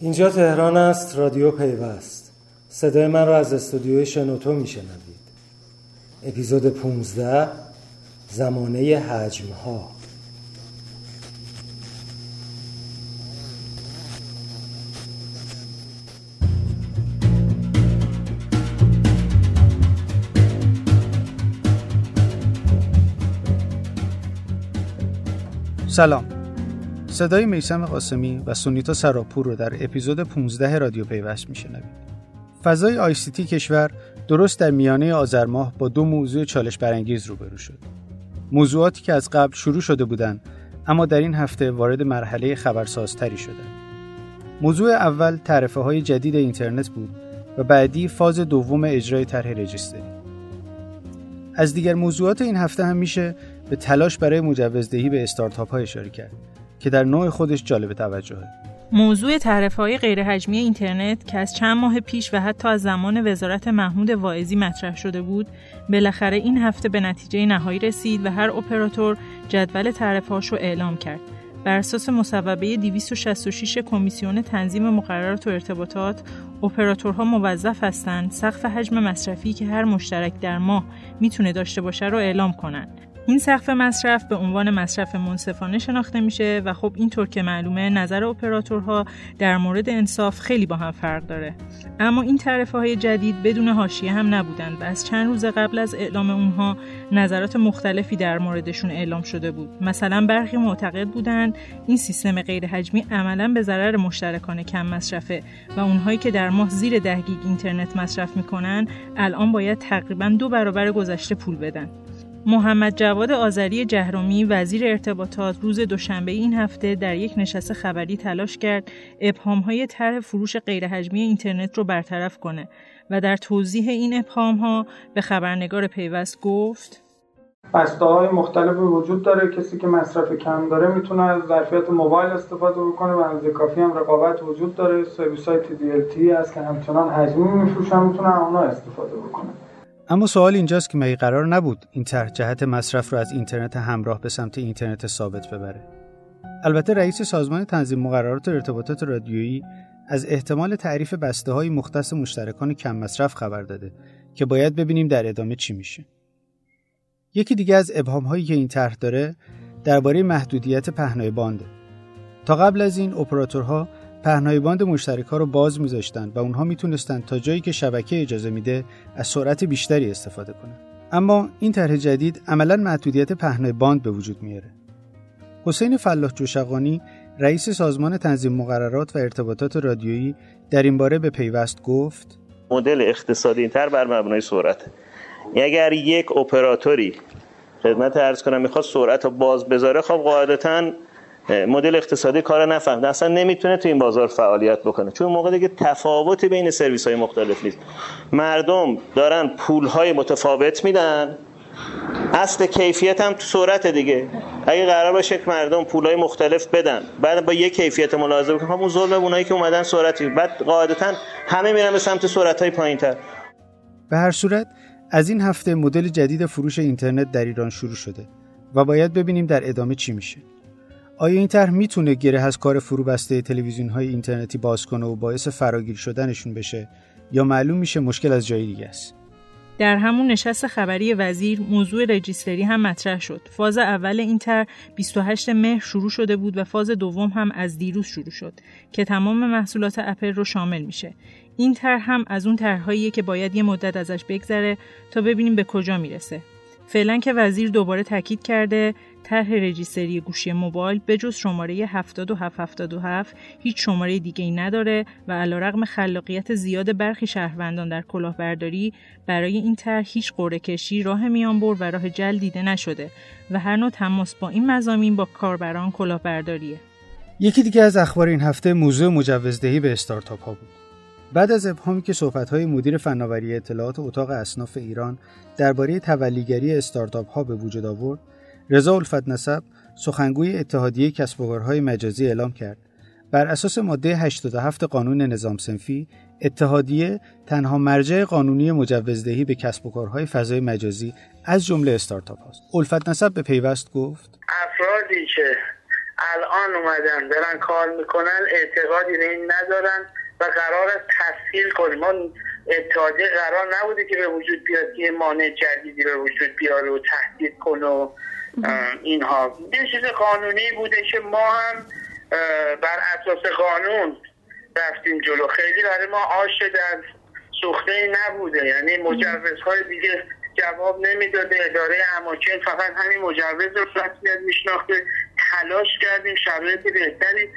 اینجا تهران است رادیو پیوست. صدای من را از استودیوی شنوتو میشنوید. اپیزود 15 زمانه حجم ها سلام. صدای میسم قاسمی و سونیتا سراپور رو در اپیزود 15 رادیو پیوست میشنوید. فضای آیسیتی کشور درست در میانه آذر ماه با دو موضوع چالش برانگیز روبرو شد. موضوعاتی که از قبل شروع شده بودند اما در این هفته وارد مرحله خبرسازتری شده. موضوع اول تعرفه های جدید اینترنت بود و بعدی فاز دوم اجرای طرح رجیستری. از دیگر موضوعات این هفته هم میشه به تلاش برای مجوزدهی به استارتاپ ها اشاره کرد که در نوع خودش جالب توجهه. موضوع تعرف های غیرحجمی اینترنت که از چند ماه پیش و حتی از زمان وزارت محمود واعظی مطرح شده بود، بالاخره این هفته به نتیجه نهایی رسید و هر اپراتور جدول تعرفهاش رو اعلام کرد. بر اساس مصوبه 266 کمیسیون تنظیم مقررات و ارتباطات، اپراتورها موظف هستند سقف حجم مصرفی که هر مشترک در ماه می‌تونه داشته باشه رو اعلام کنند. این سقف مصرف به عنوان مصرف منصفانه شناخته میشه و خب اینطور که معلومه نظر اپراتورها در مورد انصاف خیلی با هم فرق داره. اما این تعرفه های جدید بدون حاشیه هم نبودند و از چند روز قبل از اعلام اونها نظرات مختلفی در موردشون اعلام شده بود. مثلا برخی معتقد بودند این سیستم غیرحجمی عملا به ضرر مشترکان کم مصرفه و اونهایی که در ماه زیر ده گیگ اینترنت مصرف می‌کنن الان باید تقریبا دو برابر گذشته پول بدن. محمد جواد آذری جهرومی وزیر ارتباطات روز دوشنبه این هفته در یک نشست خبری تلاش کرد های طرح فروش غیرحجمی اینترنت رو برطرف کنه و در توضیح این ها به خبرنگار پیوست گفت بسته های مختلف وجود داره. کسی که مصرف کم داره می‌تونه از ظرفیت موبایل استفاده بکنه و از کافی هم رقابت وجود داره. سرویس های TDLT هست که همچنان حجمی میفروشن می‌تونه اونا استفاده بکنه. اما سوال اینجاست که مگه قرار نبود این طرح جهت مصرف رو از اینترنت همراه به سمت اینترنت ثابت ببره؟ البته رئیس سازمان تنظیم مقررات ارتباطات رادیویی از احتمال تعریف بسته های مختص مشترکان کم مصرف خبر داده که باید ببینیم در ادامه چی میشه. یکی دیگه از ابهام هایی که این طرح داره درباره محدودیت پهنای بانده تا قبل از این اپراتورها پهنای باند مشترک ها رو باز میذاشتن و اونها می‌تونستن تا جایی که شبکه اجازه میده از سرعت بیشتری استفاده کنن. اما این طرح جدید عملا محدودیت پهنای باند به وجود میاره. حسین فلاح جوشقانی رئیس سازمان تنظیم مقررات و ارتباطات رادیویی در این باره به پیوست گفت مدل اقتصادی تر بر مبنای سرعت اگر یک اپراتوری خدمت ارز کنم می‌خواد سرعت رو باز بذاره خب قاعدتا مدل اقتصادی کار نفهمده اصلا نمی‌تونه تو این بازار فعالیت بکنه. چون موقع دیگه تفاوت بین سرویس های مختلف نیست. مردم دارن پول های متفاوت میدن. اصل کیفیت هم تو سرعت دیگه. اگه قرار باشه که مردم پولای مختلف بدن بعد با یک کیفیت ملاحظه بکنن. همون ظلم اونایی که اومدن سرعتی. بعد قاعدتا همه میرن به سمت سرعت های پایینتر. به هر صورت از این هفته مدل جدید فروش اینترنت در ایران شروع شده و باید ببینیم در ادامه چی میشه. آیا این طرح می‌تونه گره از کار فروبسته تلویزیون های اینترنتی باز کنه و باعث فراگیر شدنشون بشه یا معلوم میشه مشکل از جای دیگه است در همون نشست خبری وزیر موضوع رجیستری هم مطرح شد. فاز اول این طرح 28 مهر شروع شده بود و فاز دوم هم از دیروز شروع شد که تمام محصولات اپل رو شامل میشه. این طرح هم از اون طرحهاییه که باید یه مدت ازش بگذره تا ببینیم به کجا می‌رسه. فعلا که وزیر دوباره تاکید کرده طرح رجیستری گوشی موبایل به جز شماره 7777 هیچ شماره دیگه ای نداره و علیرغم خلاقیت زیاد برخی شهروندان در کلاهبرداری برای این طرح هیچ قرعه کشی راه میان بر و راه جل دیده نشده و هر نوع تماس با این مزامین با کاربران کلاهبرداریه. یکی دیگه از اخبار این هفته موضوع مجوزدهی به استارتاپ ها بود. بعد از ابهامی که صحبت‌های مدیر فناوری اطلاعات اتاق اصناف ایران درباره تولیگری استارتاپ ها به وجود آورد رضا الفت نسب سخنگوی اتحادیه کسب و کارهای مجازی اعلام کرد بر اساس ماده 87 قانون نظام سنفی اتحادیه تنها مرجع قانونی مجوزدهی به کسب و کارهای فضای مجازی از جمله استارتاپ هاست. الفت نسب به پیوست گفت افرادی که الان اومدن دارن کار می‌کنن اعتقادی به این ندارن و قرار است تسهیل کنیم ما اتحادیه قرار نبوده که به وجود بیاد یه مانع جدیدی به وجود بیاره و تهدید کنه و اینها یه چیز قانونی بوده که ما هم بر اساس قانون رفتیم جلو. خیلی برای ما آش شدن سوخته نبوده. یعنی مجوزهای دیگه جواب نمی‌داده. اداره اماکن فقط همین مجوز رو رسمیت میشناخته. تلاش کردیم شرایط بهتری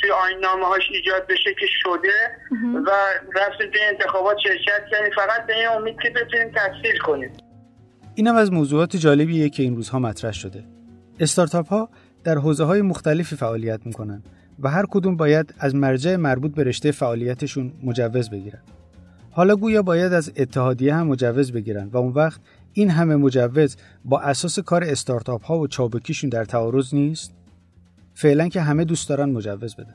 توی آین نامه هاش ایجاد بشه که شده و رفتیم توی انتخابات شرکت کردیم. فقط به این امید که بتونیم تحصیل کنیم. اینم از موضوعات جالبیه که این روزها مطرح شده. استارتاپ ها در حوزه های مختلفی فعالیت می‌کنن و هر کدوم باید از مرجع مربوط به رشته فعالیتشون مجوز بگیرن. حالا گویا باید از اتحادیه هم مجوز بگیرن و اون وقت این همه مجوز با اساس کار استارتاپ ها و چابکیشون در تعارض نیست؟ فعلا که همه دوست دارن مجوز بدن.